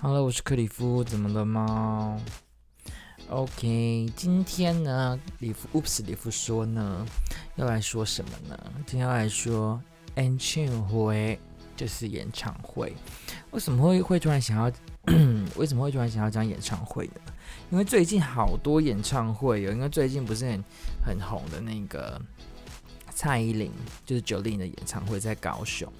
好了我是克里夫，怎么了吗？OK，今天呢，里夫，Oops，里夫说呢，要来说什么呢？今天要来说演唱会，就是演唱会。为什么会会突然想要？为什么会突然想要讲演唱会呢？因为最近好多演唱会有，因为最近不是很很红的那个蔡依林，就是 Jolin 的演唱会在高雄。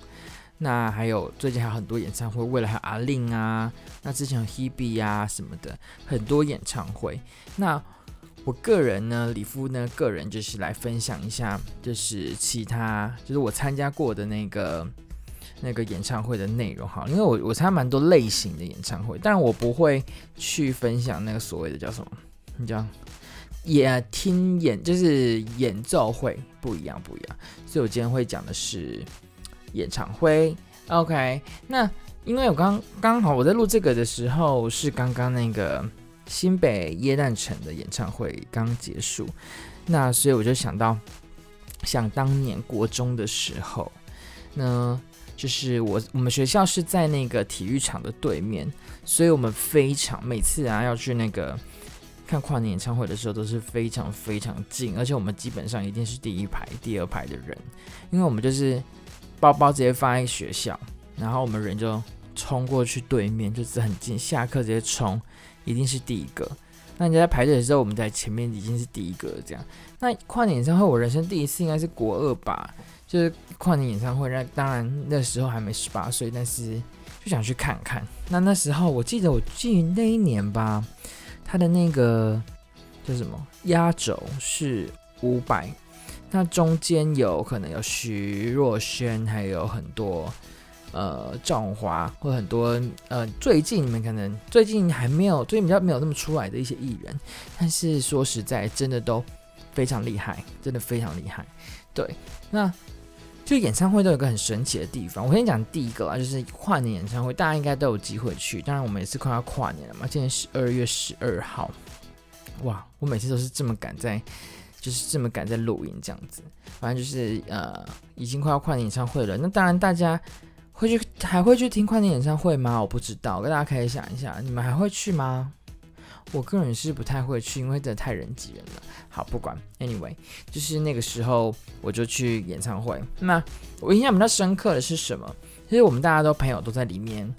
那还有最近还有很多演唱会，未来还有阿令啊，那之前有 Hebe 啊什么的，很多演唱会。那我个人呢，李夫呢，个人就是来分享一下，就是其他就是我参加过的那个那个演唱会的内容哈，因为我我参加蛮多类型的演唱会，但我不会去分享那个所谓的叫什么，你叫也听演就是演奏会不一样不一样，所以我今天会讲的是。演唱会，OK，那因为我刚刚好我在录这个的时候是刚刚那个新北耶诞城的演唱会刚结束，那所以我就想到，想当年国中的时候，那就是我我们学校是在那个体育场的对面，所以我们非常每次啊要去那个看跨年演唱会的时候都是非常非常近，而且我们基本上一定是第一排、第二排的人，因为我们就是。包包直接放在学校，然后我们人就冲过去对面，就是很近。下课直接冲，一定是第一个。那人家在排队的时候，我们在前面已经是第一个这样。那跨年演唱会，我人生第一次应该是国二吧，就是跨年演唱会。那当然那时候还没十八岁，但是就想去看看。那那时候我记得，我记得那一年吧，他的那个叫什么压轴是五百。那中间有可能有徐若瑄，还有很多呃赵华，或很多呃最近你们可能最近还没有最近比较没有那么出来的一些艺人，但是说实在真的都非常厉害，真的非常厉害。对，那就演唱会都有个很神奇的地方。我先讲第一个啊，就是跨年演唱会，大家应该都有机会去。当然我们也是快要跨年了嘛，今天十二月十二号，哇，我每次都是这么赶在。就是这么赶在录音这样子，反正就是呃，已经快要跨年演唱会了。那当然，大家会去还会去听跨年演唱会吗？我不知道，跟大家可以想一下，你们还会去吗？我个人是不太会去，因为真的太人挤人了。好，不管，anyway，就是那个时候我就去演唱会。那我印象比较深刻的是什么？其实我们大家都朋友都在里面，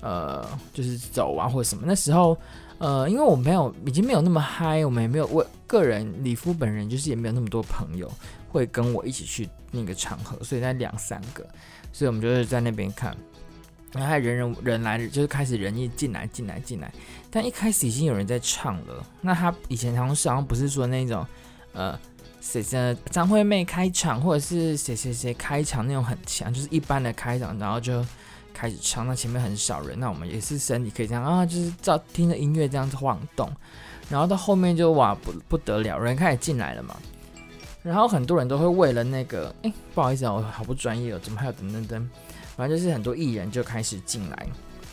呃，就是走啊或者什么。那时候。呃，因为我没有，已经没有那么嗨，我们也没有，我个人李夫本人就是也没有那么多朋友会跟我一起去那个场合，所以在两三个，所以我们就是在那边看，然后还人人人来，就是开始人一进来进来进来，但一开始已经有人在唱了。那他以前好像是好像不是说那种，呃，谁谁张惠妹开场，或者是谁谁谁开场那种很强，就是一般的开场，然后就。开始唱，那前面很少人，那我们也是身体可以这样啊，就是照听着音乐这样子晃动，然后到后面就哇不不得了，人开始进来了嘛，然后很多人都会为了那个，哎，不好意思啊，我好不专业哦，怎么还有噔噔噔，反正就是很多艺人就开始进来，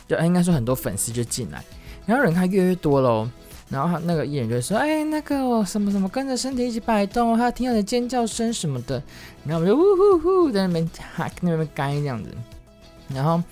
就应该说很多粉丝就进来，然后人开越来越多喽，然后他那个艺人就说，哎，那个什么什么跟着身体一起摆动，还要听到的尖叫声什么的，然后我们就呜呼呼在那边哈那边干这样子。然后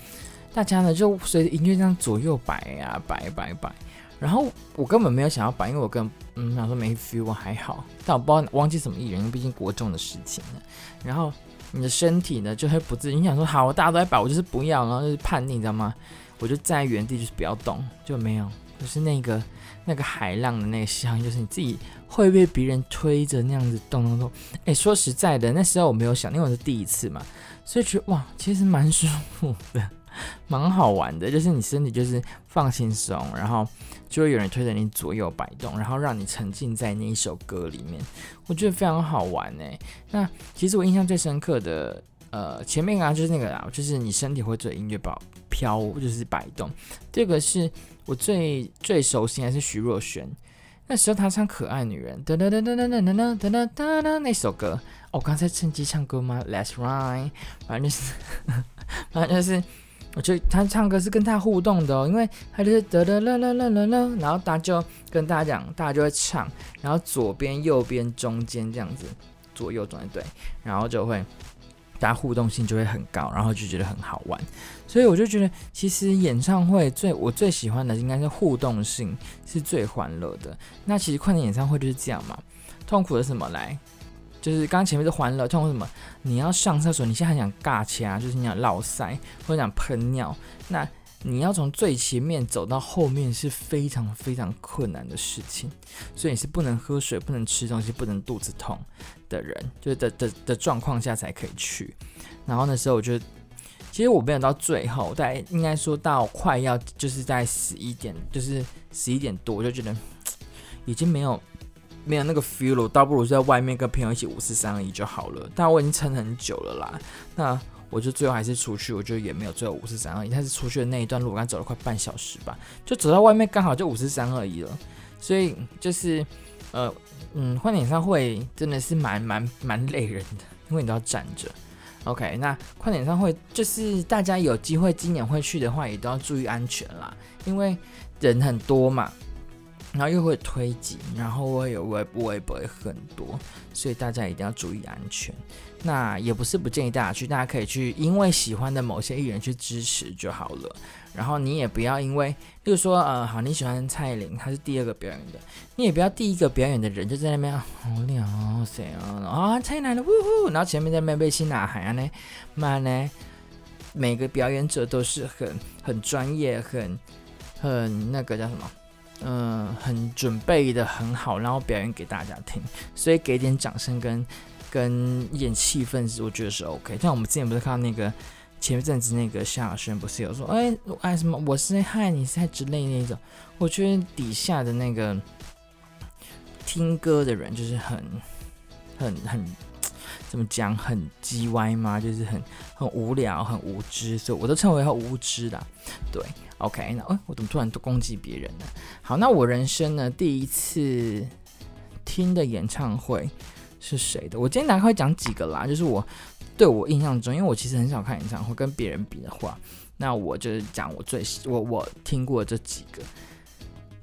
大家呢就随着音乐这样左右摆呀摆摆摆，然后我根本没有想要摆，因为我跟嗯想说没 feel，我还好，但我不知道忘记什么艺人，毕竟国中的事情了。然后你的身体呢就会不自觉，你想说好，大家都在摆，我就是不要，然后就是叛逆，你知道吗？我就站在原地，就是不要动，就没有，就是那个那个海浪的那个声音，就是你自己会被别人推着那样子动动动。哎，说实在的，那时候我没有想，因为我是第一次嘛。所以觉得哇，其实蛮舒服的，蛮好玩的。就是你身体就是放轻松，然后就会有人推着你左右摆动，然后让你沉浸在那一首歌里面。我觉得非常好玩呢。那其实我印象最深刻的，呃，前面啊就是那个啊，就是你身体会随音乐跑飘，就是摆动。第二个是我最最熟悉还是徐若瑄。那时候她唱《可爱女人》哒哒哒哒哒哒哒哒哒哒那首歌，我刚才趁机唱歌吗？Let's ride，反正就是，反正就是，我觉得他唱歌是跟他互动的哦，因为他就是哒哒啦啦啦啦啦，然后他就跟大家讲，大家就会唱，然后左边、右边、中间这样子，左右转对，然后就会大家互动性就会很高，然后就觉得很好玩。所以我就觉得，其实演唱会最我最喜欢的应该是互动性是最欢乐的。那其实跨年演唱会就是这样嘛，痛苦的什么来？就是刚刚前面是欢乐，痛苦什么？你要上厕所，你现在很想尬掐，就是你想落塞或者想喷尿，那你要从最前面走到后面是非常非常困难的事情，所以你是不能喝水、不能吃东西、不能肚子痛的人，就是的的的状况下才可以去。然后那时候我就，其实我没有到最后，大概应该说到快要就是在十一点，就是十一点多，我就觉得 已经没有。没有那个 feel 了，倒不如在外面跟朋友一起五四三二一就好了。但我已经撑很久了啦，那我就最后还是出去，我觉得也没有最后五四三二一。但是出去的那一段路，我刚走了快半小时吧，就走到外面刚好就五四三二一了。所以就是呃嗯，跨年演唱会真的是蛮蛮蛮累人的，因为你都要站着。OK，那跨年演唱会就是大家有机会今年会去的话，也都要注意安全啦，因为人很多嘛。然后又会推挤，然后会有微不微不会很多，所以大家一定要注意安全。那也不是不建议大家去，大家可以去，因为喜欢的某些艺人去支持就好了。然后你也不要因为，例如说，呃，好你喜欢蔡依林，她是第二个表演的，你也不要第一个表演的人就在那边好亮哦，谁啊？啊，蔡依林的，呜呼！然后前面在那边被新哪喊呢？妈呢？每个表演者都是很很专业，很很那个叫什么？嗯，很准备的很好，然后表演给大家听，所以给点掌声跟跟演气氛，我觉得是 OK。像我们之前不是看到那个前一阵子那个萧亚轩不是有说，哎哎什么我是害你是嗨之类那种，我觉得底下的那个听歌的人就是很很很怎么讲，很叽歪吗？就是很很无聊，很无知，所以我都称为他无知的，对。OK，那、欸、我怎么突然都攻击别人呢？好，那我人生呢第一次听的演唱会是谁的？我今天大概会讲几个啦，就是我对我印象中，因为我其实很少看演唱会，跟别人比的话，那我就是讲我最我我听过这几个。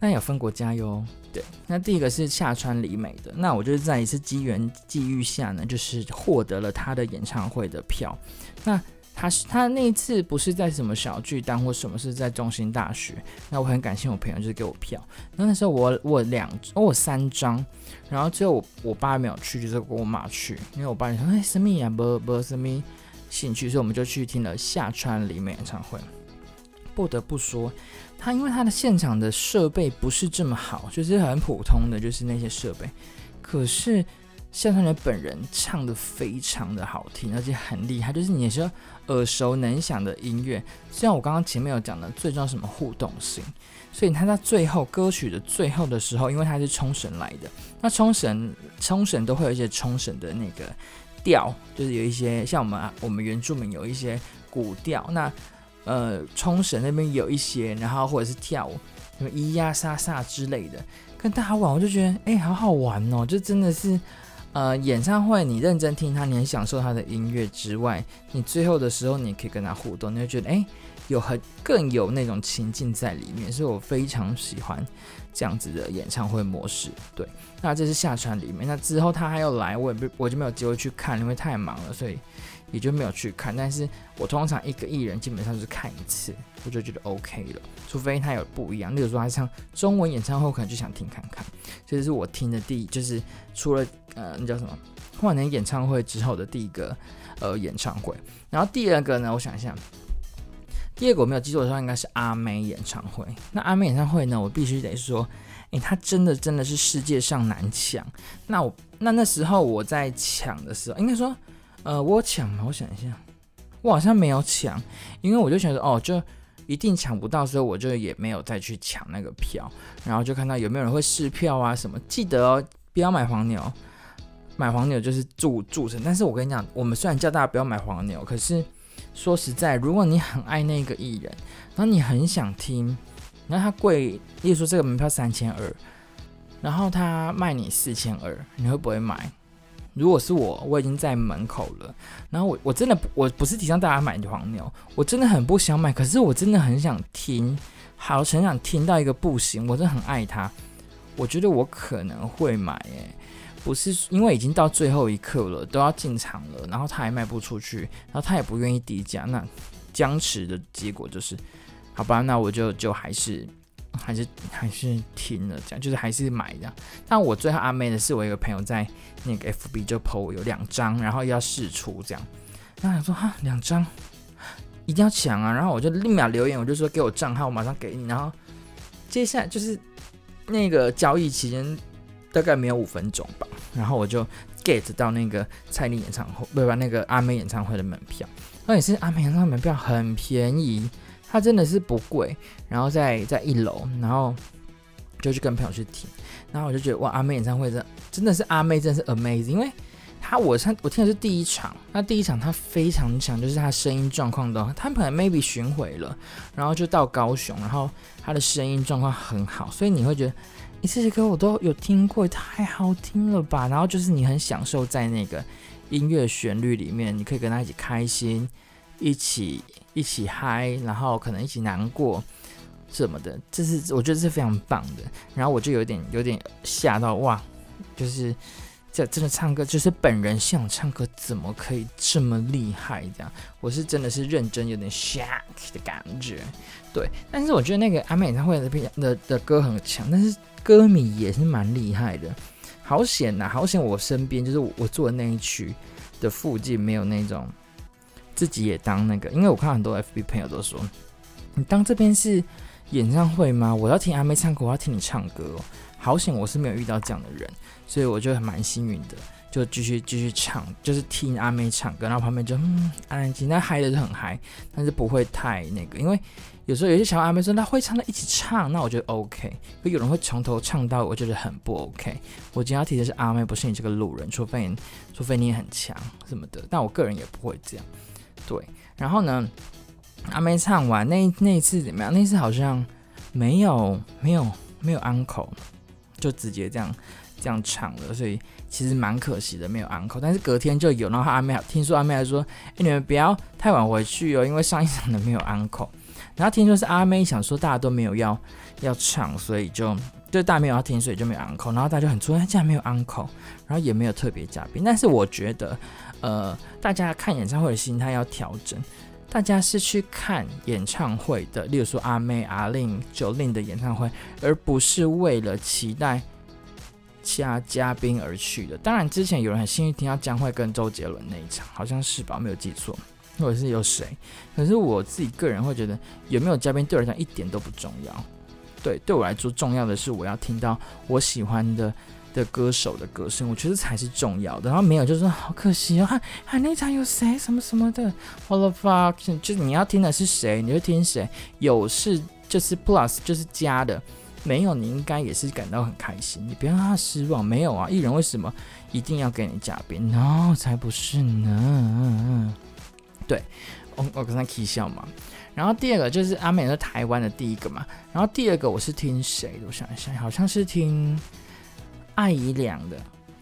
那有分国家哟，对，那第一个是下川里美的，那我就是在一次机缘际遇下呢，就是获得了他的演唱会的票，那。他是他那一次不是在什么小巨蛋或什么，是在中心大学。那我很感谢我朋友，就是给我票。那那时候我我两我三张，然后最后我我爸没有去，就是跟我妈去，因为我爸说哎什么呀，不不什么兴趣，所以我们就去听了夏川里美演唱会。不得不说，他因为他的现场的设备不是这么好，就是很普通的，就是那些设备，可是。夏川里本人唱得非常的好听，而且很厉害，就是你也是耳熟能详的音乐。虽然我刚刚前面有讲的最重要什么互动性，所以他在最后歌曲的最后的时候，因为他是冲绳来的，那冲绳冲绳都会有一些冲绳的那个调，就是有一些像我们我们原住民有一些古调，那呃冲绳那边有一些，然后或者是跳舞什么咿呀沙沙之类的，跟大家玩，我就觉得哎、好好玩哦，就真的是。呃，演唱会你认真听他，你很享受他的音乐之外，你最后的时候你可以跟他互动，你会觉得哎，有很更有那种情境在里面，所以我非常喜欢这样子的演唱会模式。对，那这是下川里面，那之后他还要来，我也不我就没有机会去看，因为太忙了，所以。也就没有去看，但是我通常一个艺人基本上就是看一次，我就觉得 OK 了，除非他有不一样，例如说他唱中文演唱会，可能就想听看看。这是我听的第，就是除了呃那叫什么跨年演唱会之后的第一个呃演唱会，然后第二个呢，我想一下，第二个我没有记错的话，应该是阿妹演唱会。那阿妹演唱会呢，我必须得说，诶，她真的真的是世界上难抢。那我那那时候我在抢的时候，应该说。呃，我抢吗？我想一下，我好像没有抢，因为我就想说哦，就一定抢不到，所以我就也没有再去抢那个票。然后就看到有没有人会试票啊什么，记得哦，不要买黄牛，买黄牛就是助助成。但是我跟你讲，我们虽然叫大家不要买黄牛，可是说实在，如果你很爱那个艺人，然后你很想听，然后他贵，例如说这个门票三千二，然后他卖你四千二，你会不会买？如果是我，我已经在门口了。然后我我真的我不是提倡大家买黄牛，我真的很不想买。可是我真的很想听，好很想听到一个不行。我真的很爱他，我觉得我可能会买。诶，不是因为已经到最后一刻了，都要进场了，然后他还卖不出去，然后他也不愿意低价，那僵持的结果就是，好吧，那我就就还是还是还是停了，这样就是还是买的。但我最后阿妹的是，我一个朋友在那个 FB 就 PO 有两张，然后要试出这样，然后想说哈两张一定要抢啊，然后我就立马留言，我就说给我账号，我马上给你，然后接下来就是那个交易期间。大概没有五分钟吧，然后我就 get 到那个蔡依演唱会，不是吧？那个阿妹演唱会的门票，那也是阿妹演唱会门票很便宜，它真的是不贵。然后在在一楼，然后就去跟朋友去听，然后我就觉得哇，阿妹演唱会真真的是阿妹，真的是 amazing，因为她我唱我听的是第一场，那第一场她非常强，就是她声音状况都，她可能 maybe 巡回了，然后就到高雄，然后她的声音状况很好，所以你会觉得。你这些歌我都有听过，太好听了吧！然后就是你很享受在那个音乐旋律里面，你可以跟他一起开心，一起一起嗨，然后可能一起难过什么的，这是我觉得是非常棒的。然后我就有点有点吓到哇，就是这真的唱歌，就是本人现场唱歌怎么可以这么厉害？这样我是真的是认真有点 shock 的感觉，对。但是我觉得那个阿妹演唱会的的的歌很强，但是。歌迷也是蛮厉害的，好险呐，好险！我身边就是我坐的那一区的附近没有那种自己也当那个，因为我看很多 FB 朋友都说，你当这边是演唱会吗？我要听阿妹唱歌，我要听你唱歌哦。好险，我是没有遇到这样的人，所以我就蛮幸运的，就继续继续唱，就是听阿妹唱歌，然后旁边就嗯安安静，那嗨的是很嗨，但是不会太那个，因为。有时候有些小阿妹说他会唱的一起唱，那我觉得 OK。可有人会从头唱到，我觉得很不 OK。我今天要提的是阿妹，不是你这个路人，除非除非你也很强什么的。但我个人也不会这样。对，然后呢，阿妹唱完那那一次怎么样？那次好像没有没有没有 uncle，就直接这样这样唱的，所以其实蛮可惜的，没有 uncle。但是隔天就有，然后阿妹听说阿妹还说：“哎，你们不要太晚回去哦，因为上一场的没有 uncle。”然后听说是阿妹想说大家都没有要要唱，所以就就大家没有要听，所以就没有 uncle，。然后大家就很出，他竟然没有 uncle，然后也没有特别嘉宾。但是我觉得，呃，大家看演唱会的心态要调整，大家是去看演唱会的，例如说阿妹、阿令、Jolin 的演唱会，而不是为了期待加嘉宾而去的。当然，之前有人很幸运听到江蕙跟周杰伦那一场，好像是吧？没有记错。或者是有谁，可是我自己个人会觉得有没有嘉宾对我来讲一点都不重要。对，对我来说重要的是我要听到我喜欢的的歌手的歌声，我觉得才是重要的。然后没有就是好可惜哦，还还那场有谁什么什么的，What the fuck？就是你要听的是谁，你就听谁。有是就是 plus 就是加的，没有你应该也是感到很开心，你不要让他失望。没有啊，艺人为什么一定要给你嘉宾？No，才不是呢。对，我我跟他起笑嘛。然后第二个就是阿美是台湾的第一个嘛。然后第二个我是听谁的？我想一想，好像是听艾怡良的。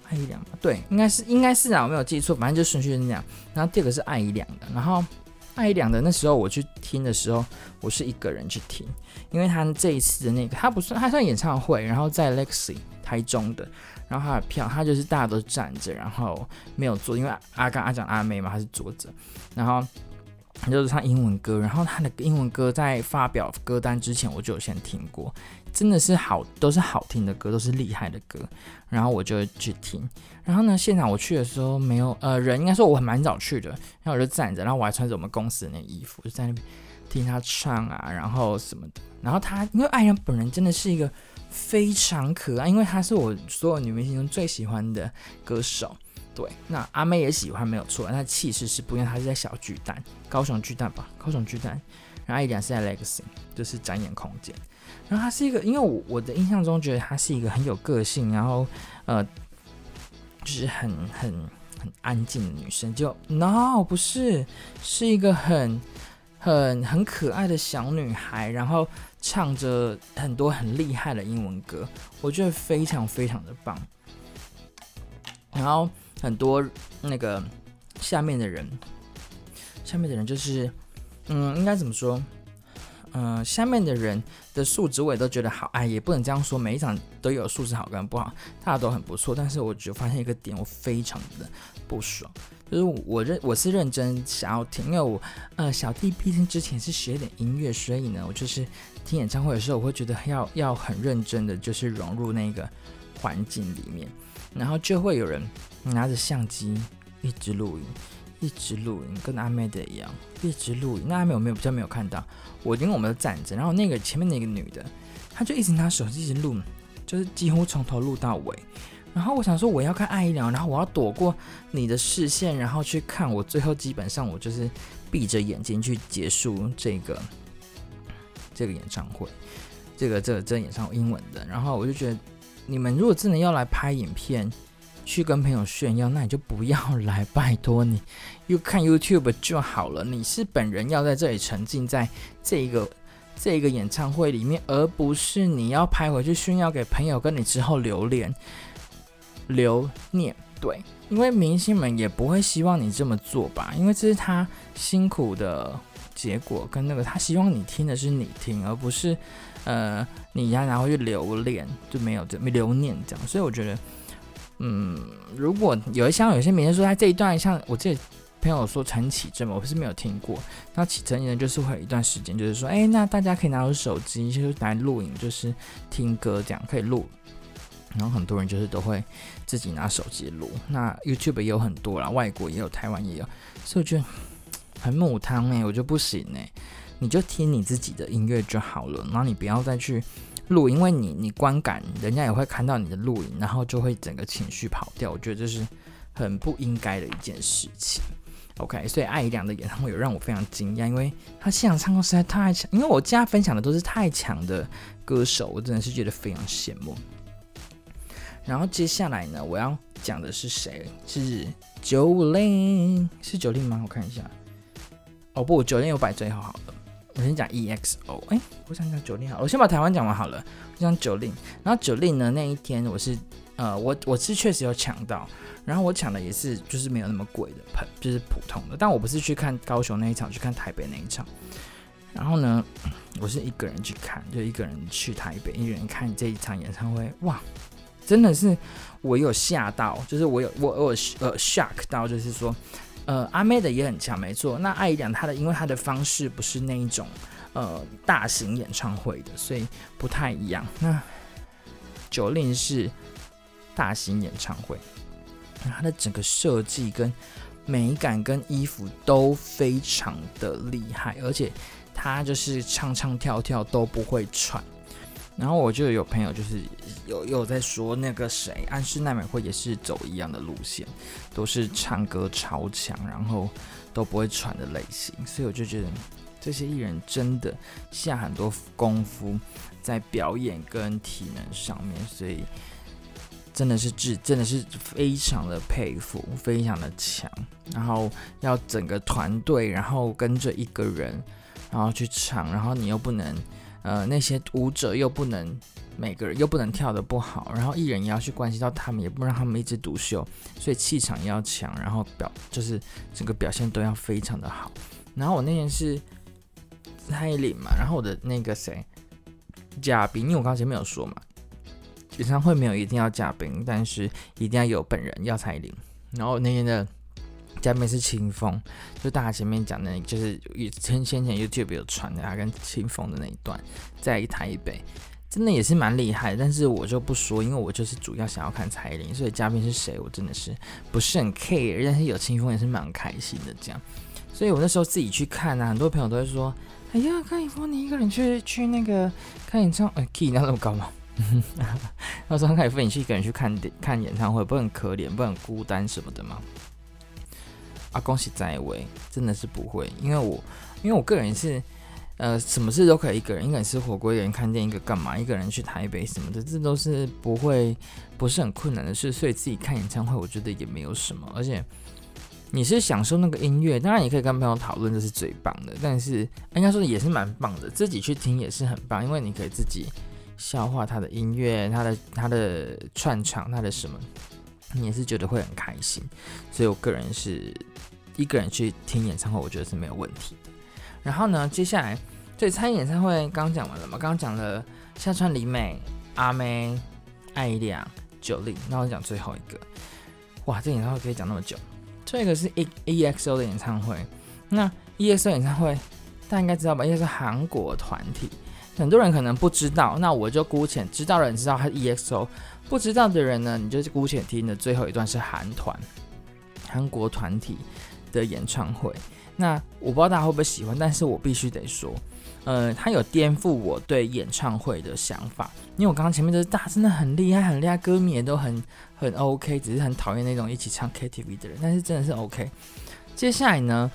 艾怡良？对，应该是应该是啊，我没有记错，反正就顺序是那样。然后第二个是艾怡良的。然后艾怡良的那时候我去听的时候，我是一个人去听，因为他这一次的那个他不算他算演唱会，然后在 Lexi 台中的。然后他的票，他就是大家都站着，然后没有坐，因为阿刚阿讲阿妹嘛，他是坐着。然后他就是唱英文歌，然后他的英文歌在发表歌单之前，我就有先听过，真的是好，都是好听的歌，都是厉害的歌。然后我就去听。然后呢，现场我去的时候没有呃人，应该说我还蛮早去的，然后我就站着，然后我还穿着我们公司的那衣服，就在那边听他唱啊，然后什么的。然后他因为艾怡良本人真的是一个。非常可爱，因为她是我所有女明星中最喜欢的歌手。对，那阿妹也喜欢，没有错。那气势是不一样，她是在小巨蛋，高雄巨蛋吧，高雄巨蛋。然后一点是在 Legacy，就是展演空间。然后她是一个，因为我我的印象中觉得她是一个很有个性，然后呃，就是很很很安静的女生。就 No，不是，是一个很很很可爱的小女孩，然后。唱着很多很厉害的英文歌，我觉得非常非常的棒。然后很多那个下面的人，下面的人就是，嗯，应该怎么说？呃，下面的人的素质我也都觉得好，哎，也不能这样说，每一场都有素质好跟不好，大家都很不错。但是我只发现一个点，我非常的不爽，就是我认我是认真想要听，因为我呃小弟毕竟之前是学一点音乐，所以呢，我就是听演唱会的时候，我会觉得要要很认真的就是融入那个环境里面，然后就会有人拿着相机一直录音。一直录影，跟阿妹的一样，一直录影。那阿妹我没有比较没有看到，我因为我们都站着，然后那个前面那个女的，她就一直拿手机一直录，就是几乎从头录到尾。然后我想说我要看爱医疗，然后我要躲过你的视线，然后去看我。最后基本上我就是闭着眼睛去结束这个这个演唱会，这个这个这演唱英文的。然后我就觉得，你们如果真的要来拍影片，去跟朋友炫耀，那你就不要来，拜托你，，You 看 YouTube 就好了。你是本人要在这里沉浸在这一个这一个演唱会里面，而不是你要拍回去炫耀给朋友，跟你之后留恋留念。对，因为明星们也不会希望你这么做吧，因为这是他辛苦的结果，跟那个他希望你听的是你听，而不是呃你呀，然后去留恋，就没有这没留念这样。所以我觉得。嗯，如果有一像有些明星说他这一段像我这朋友说陈绮贞嘛，我不是没有听过。那启真呢，就是会有一段时间，就是说，哎、那大家可以拿出手机，就是来录影，就是听歌这样可以录。然后很多人就是都会自己拿手机录。那 YouTube 也有很多啦，外国也有，台湾也有，所以我觉得很母汤哎，我就不行哎，你就听你自己的音乐就好了，然后你不要再去。录，因为你你观感，人家也会看到你的录影，然后就会整个情绪跑掉。我觉得这是很不应该的一件事情。OK，所以艾怡良的演唱会有让我非常惊讶，因为他现场唱歌实在太强。因为我今天分享的都是太强的歌手，我真的是觉得非常羡慕。然后接下来呢，我要讲的是谁？是 Jolin，是 Jolin 吗？我看一下。哦不，Jolin 有摆最后好了。我先讲 EXO，哎、我想讲 Jolin 好，我先把台湾讲完好了。我讲九令然后九令呢，那一天我是，呃，我我是确实有抢到，然后我抢的也是就是没有那么贵的，盆，就是普通的。但我不是去看高雄那一场，去看台北那一场。然后呢，我是一个人去看，就一个人去台北，一个人看这一场演唱会，哇，真的是我有吓到，就是我有我我呃 shock 到，就是说。呃，阿妹的也很强，没错。那艾怡良他的，因为他的方式不是那一种呃大型演唱会的，所以不太一样。那 Jolin 是大型演唱会，那他的整个设计跟美感跟衣服都非常的厉害，而且他就是唱唱跳跳都不会喘。然后我就有朋友就是有有在说那个谁安室奈美惠也是走一样的路线，都是唱歌超强，然后都不会喘的类型，所以我就觉得这些艺人真的下很多功夫在表演跟体能上面，所以真的是真真的是非常的佩服，非常的强。然后要整个团队，然后跟着一个人，然后去唱，然后你又不能。呃，那些舞者又不能每个人又不能跳得不好，然后艺人也要去关系到他们，也不让他们一枝独秀，所以气场要强，然后表就是整个表现都要非常的好。然后我那天是蔡依林嘛，然后我的那个谁嘉宾，因为我刚才前面有说嘛，演唱会没有一定要嘉宾，但是一定要有本人要蔡依林。然后那天的。嘉宾是清风，就大家前面讲的，就是先先前 YouTube 有传的他跟清风的那一段，在台北，真的也是蛮厉害。但是我就不说，因为我就是主要想要看蔡依林，所以嘉宾是谁，我真的是不是很 care。但是有清风也是蛮开心的这样，所以我那时候自己去看啊，很多朋友都会说：“哎呀，看一峰你一个人去去那个看演唱会，哎，key 那么高吗？” 他说：“看一峰你去一个人去看看演唱会，不很可怜，不很孤单什么的吗？”啊，恭喜在位，真的是不会，因为我，因为我个人是，呃，什么事都可以一个人，一个人吃火锅，一个人看电影，一个干嘛，一个人去台北什么的，这都是不会，不是很困难的事，所以自己看演唱会，我觉得也没有什么，而且你是享受那个音乐，当然你可以跟朋友讨论，这是最棒的，但是应该说也是蛮棒的，自己去听也是很棒，因为你可以自己消化他的音乐，他的他的串场，他的什么。你也是觉得会很开心，所以我个人是一个人去听演唱会，我觉得是没有问题的。然后呢，接下来对，参演演唱会刚刚讲完了嘛？刚刚讲了夏川里美、阿妹、艾怡良、九令，那我讲最后一个。哇，这演唱会可以讲那么久。这个是 E EXO 的演唱会。那 EXO 演唱会大家应该知道吧？因为是韩国团体，很多人可能不知道。那我就姑且知道的人知道他是 EXO，不知道的人呢，你就姑且听的最后一段是韩团，韩国团体的演唱会。那我不知道大家会不会喜欢，但是我必须得说。呃，他有颠覆我对演唱会的想法，因为我刚刚前面就是大真的很厉害，很厉害，歌迷也都很很 OK，只是很讨厌那种一起唱 KTV 的人，但是真的是 OK。接下来呢，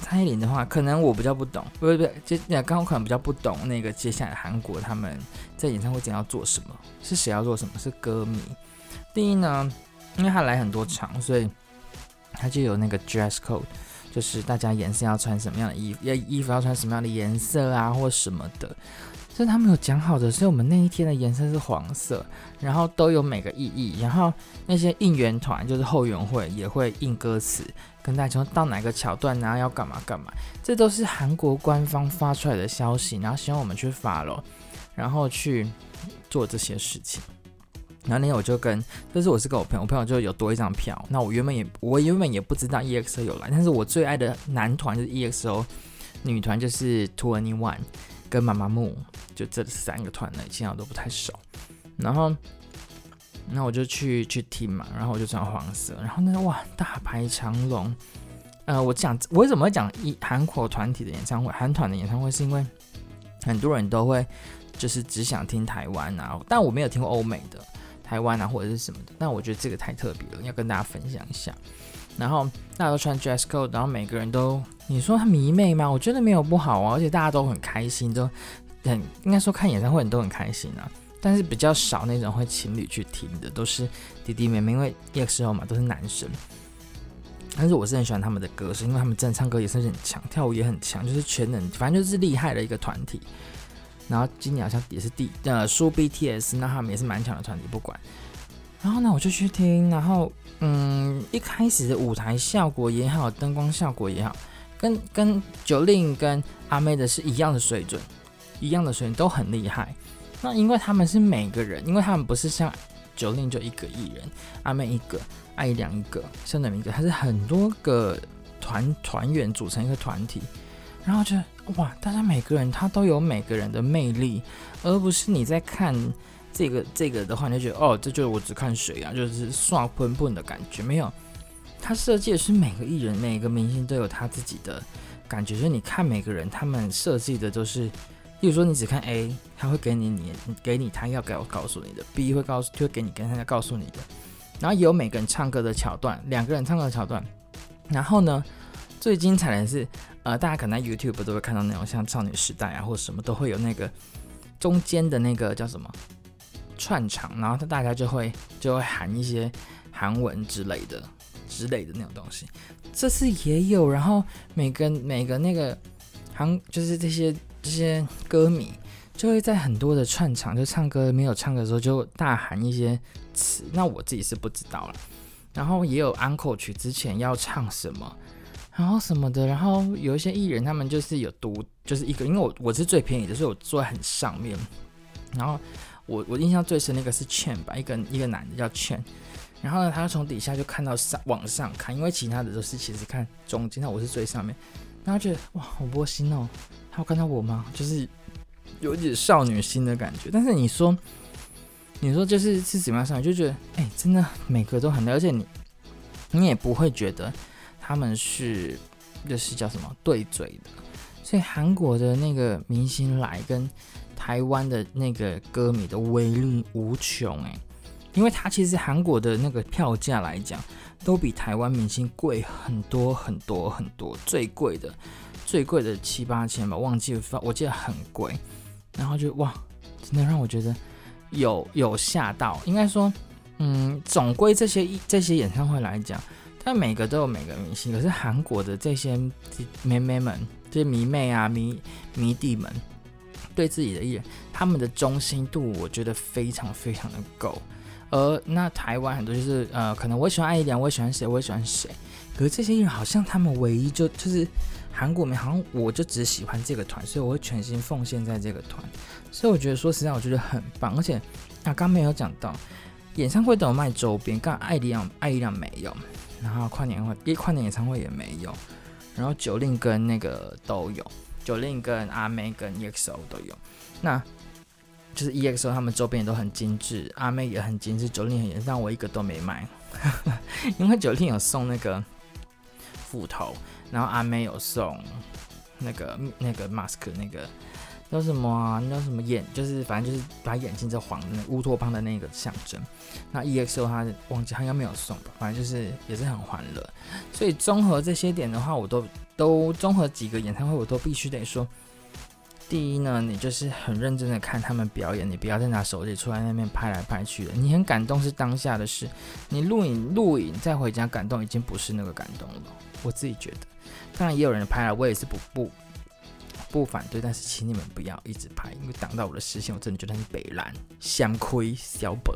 蔡依林的话，可能我比较不懂，不不不，接刚刚可能比较不懂那个接下来韩国他们在演唱会前要做什么，是谁要做什么，是歌迷。第一呢，因为他来很多场，所以他就有那个 dress code。就是大家颜色要穿什么样的衣服，要衣服要穿什么样的颜色啊，或什么的，这他们有讲好的。所以我们那一天的颜色是黄色，然后都有每个意义。然后那些应援团就是后援会也会印歌词，跟大家说到哪个桥段然后要干嘛干嘛。这都是韩国官方发出来的消息，然后希望我们去 follow，然后去做这些事情。然后那天我就跟，就是我是跟我朋友，我朋友就有多一张票。那我原本也，我原本也不知道 EXO 有来，但是我最爱的男团就是 EXO，女团就是 Twenty One 跟妈妈木就这三个团呢，以前我都不太熟。然后，那我就去去听嘛，然后我就穿黄色，然后那哇，大排长龙。呃，我讲我为什么会讲一韩国团体的演唱会，韩团的演唱会，是因为很多人都会就是只想听台湾啊，但我没有听过欧美的。台湾啊，或者是什么的，但我觉得这个太特别了，要跟大家分享一下。然后大家都穿 dress code，然后每个人都，你说他迷妹吗？我觉得没有不好啊，而且大家都很开心，都很应该说看演唱会人都很开心啊。但是比较少那种会情侣去听的，都是弟弟妹妹，因为 EXO 嘛都是男生。但是我是很喜欢他们的歌声，因为他们真的唱歌也是很强，跳舞也很强，就是全能，反正就是厉害的一个团体。然后今年好像也是第呃输 BTS，那他们也是蛮强的团体，不管。然后呢，我就去听，然后嗯，一开始的舞台效果也好，灯光效果也好，跟跟 Jolin 跟阿妹的是一样的水准，一样的水准都很厉害。那因为他们是每个人，因为他们不是像 Jolin 就一个艺人，阿妹一个，爱良一个，圣德明一个，他是很多个团团员组成一个团体。然后就哇，大家每个人他都有每个人的魅力，而不是你在看这个这个的话，你就觉得哦，这就是我只看谁啊，就是刷喷喷的感觉。没有，他设计的是每个艺人、每个明星都有他自己的感觉。就是你看每个人，他们设计的都是，例如说你只看 A，他会给你你给你他要给我告诉你的；B 会告诉就会给你跟他要告诉你的。然后有每个人唱歌的桥段，两个人唱歌的桥段。然后呢，最精彩的是。呃，大家可能在 YouTube 都会看到那种像少女时代啊，或者什么都会有那个中间的那个叫什么串场，然后他大家就会就会喊一些韩文之类的之类的那种东西。这次也有，然后每个每个那个韩就是这些这些歌迷就会在很多的串场就唱歌没有唱歌的时候就大喊一些词，那我自己是不知道了。然后也有 Encore 曲之前要唱什么。然后什么的，然后有一些艺人，他们就是有独，就是一个，因为我我是最便宜的，所以我坐在很上面。然后我我印象最深那个是券吧，一个一个男的叫券。然后呢，他从底下就看到上往上看，因为其他的都是其实看中间，那我是最上面。然后觉得哇，好窝心哦，他有看到我吗？就是有点少女心的感觉。但是你说，你说就是是怎么样上，就觉得哎，真的每个都很，而且你你也不会觉得。他们是就是叫什么对嘴的，所以韩国的那个明星来跟台湾的那个歌迷的威力无穷哎，因为他其实韩国的那个票价来讲，都比台湾明星贵很多很多很多，最贵的最贵的七八千吧，忘记了，我记得很贵，然后就哇，真的让我觉得有有吓到，应该说，嗯，总归这些这些演唱会来讲。但每个都有每个明星，可是韩国的这些妹妹们、这些迷妹啊、迷迷弟们，对自己的艺人，他们的忠心度，我觉得非常非常的够。而那台湾很多就是呃，可能我喜欢艾怡良，我喜欢谁，我喜欢谁。可是这些艺人好像他们唯一就就是韩国里好像我就只喜欢这个团，所以我会全心奉献在这个团。所以我觉得说实在，我觉得很棒。而且啊，刚没有讲到演唱会都有卖周边，刚艾怡良艾怡良没有，然后跨年会一跨年演唱会也没有，然后九令跟那个都有九令跟阿妹跟 EXO 都有。那就是 EXO 他们周边也都很精致，阿妹也很精致九令很严，但我一个都没买，因为九令有送那个斧头，然后阿妹有送那个那个 mask 那个。叫什么啊？那叫什么眼？就是反正就是把眼睛这黄的那乌托邦的那个象征。那 EXO 他忘记他应该没有送吧？反正就是也是很欢乐。所以综合这些点的话，我都都综合几个演唱会，我都必须得说。第一呢，你就是很认真的看他们表演，你不要再拿手机出来那边拍来拍去的。你很感动是当下的事，你录影录影再回家感动已经不是那个感动了。我自己觉得，当然也有人拍了，我也是不不。不反对，但是请你们不要一直拍，因为挡到我的视线。我真的觉得很北蓝、香亏、小本。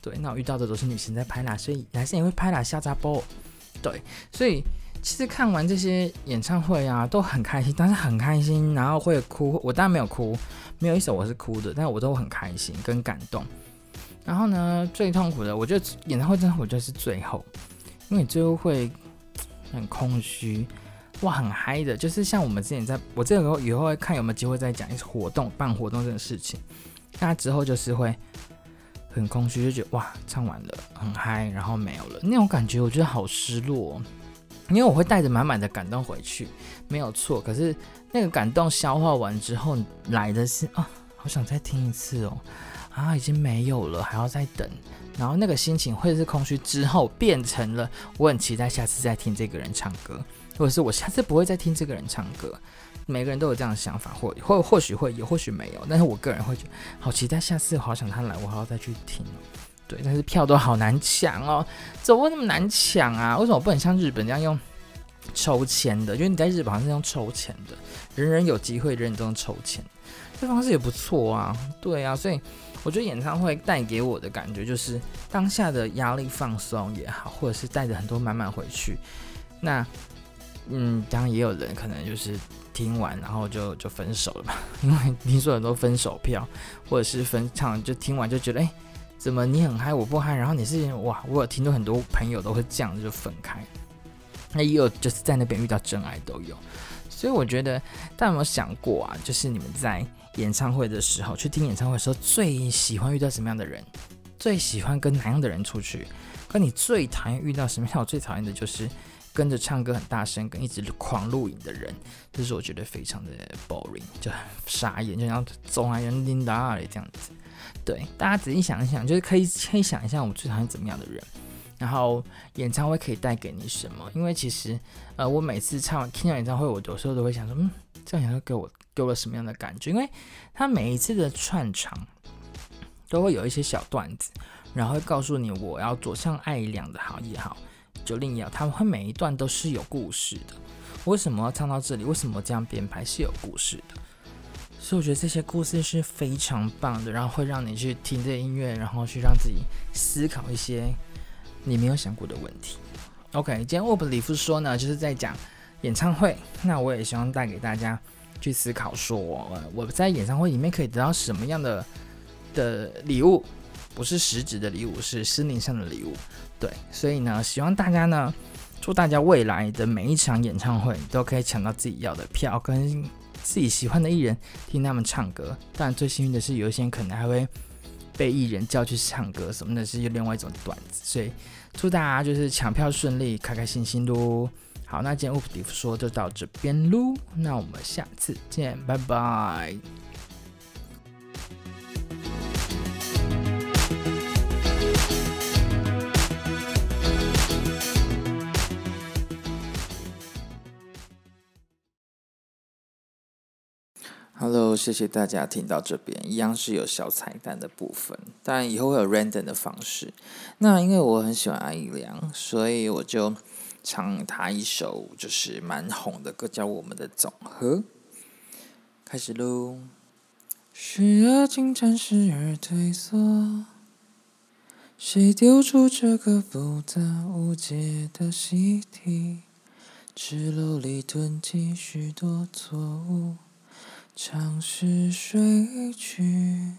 对，那我遇到的都是女生在拍啦，所以男生也会拍啦，下扎波。对，所以其实看完这些演唱会啊，都很开心，但是很开心，然后会哭。我当然没有哭，没有一首我是哭的，但是我都很开心跟感动。然后呢，最痛苦的，我觉得演唱会真的，我觉得是最后，因为你最后会很空虚。哇，很嗨的，就是像我们之前在，我这个以后会看有没有机会再讲一次活动办活动这个事情。那之后就是会很空虚，就觉得哇，唱完了很嗨，然后没有了那种感觉，我觉得好失落。因为我会带着满满的感动回去，没有错。可是那个感动消化完之后，来的是啊，好想再听一次哦，啊，已经没有了，还要再等。然后那个心情会是空虚之后变成了我很期待下次再听这个人唱歌。或者是我下次不会再听这个人唱歌，每个人都有这样的想法，或或或许会有，或许没有。但是我个人会觉得好期待下次，好想他来，我还要再去听。对，但是票都好难抢哦，怎么会那么难抢啊？为什么不能像日本这样用抽签的？因为你在日本好像是用抽签的，人人有机会，人人都能抽签，这方式也不错啊。对啊，所以我觉得演唱会带给我的感觉就是当下的压力放松也好，或者是带着很多满满回去，那。嗯，当然也有人可能就是听完然后就就分手了吧，因为听说很多分手票，或者是分唱就听完就觉得，哎，怎么你很嗨我不嗨，然后你是哇，我有听到很多朋友都会这样就分开，那也有就是在那边遇到真爱都有，所以我觉得大家有没有想过啊，就是你们在演唱会的时候去听演唱会的时候，最喜欢遇到什么样的人？最喜欢跟哪样的人出去？跟你最讨厌遇到什么样？我最讨厌的就是。跟着唱歌很大声，跟一直狂录影的人，这是我觉得非常的 boring，就很傻眼，就像总爱人琳达这样子。对，大家仔细想一想，就是可以可以想一下，我最讨厌怎么样的人，然后演唱会可以带给你什么？因为其实，呃，我每次唱完听完演唱会，我有时候都会想说，嗯，这样演唱会给我给我什么样的感觉？因为他每一次的串场都会有一些小段子，然后会告诉你我要走向艾怡良的好也好。就另一样，他们会每一段都是有故事的。为什么要唱到这里？为什么这样编排是有故事的？所以我觉得这些故事是非常棒的，然后会让你去听这音乐，然后去让自己思考一些你没有想过的问题。OK，今天沃普里夫说呢，就是在讲演唱会。那我也希望带给大家去思考说，说我在演唱会里面可以得到什么样的的礼物。不是实质的礼物，是心灵上的礼物。对，所以呢，希望大家呢，祝大家未来的每一场演唱会都可以抢到自己要的票，跟自己喜欢的艺人听他们唱歌。当然，最幸运的是，有一些人可能还会被艺人叫去唱歌什么的，是另外一种段子。所以，祝大家就是抢票顺利，开开心心喽。好，那今天 OP 迪夫说就到这边喽，那我们下次见，拜拜。Hello，谢谢大家听到这边，一样是有小彩蛋的部分，当然以后会有 random 的方式。那因为我很喜欢阿姨良，所以我就唱他一首就是蛮红的歌，叫《我们的总和》。开始喽。时而进展，时而退缩，谁丢出这个复杂无解的习题？纸篓里囤积许多错误，尝试睡去。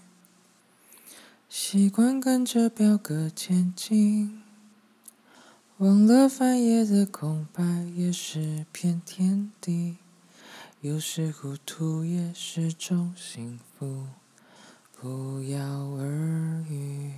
习惯跟着表格前进。忘了翻页的空白也是片天地。有时糊涂也是种幸福不药而愈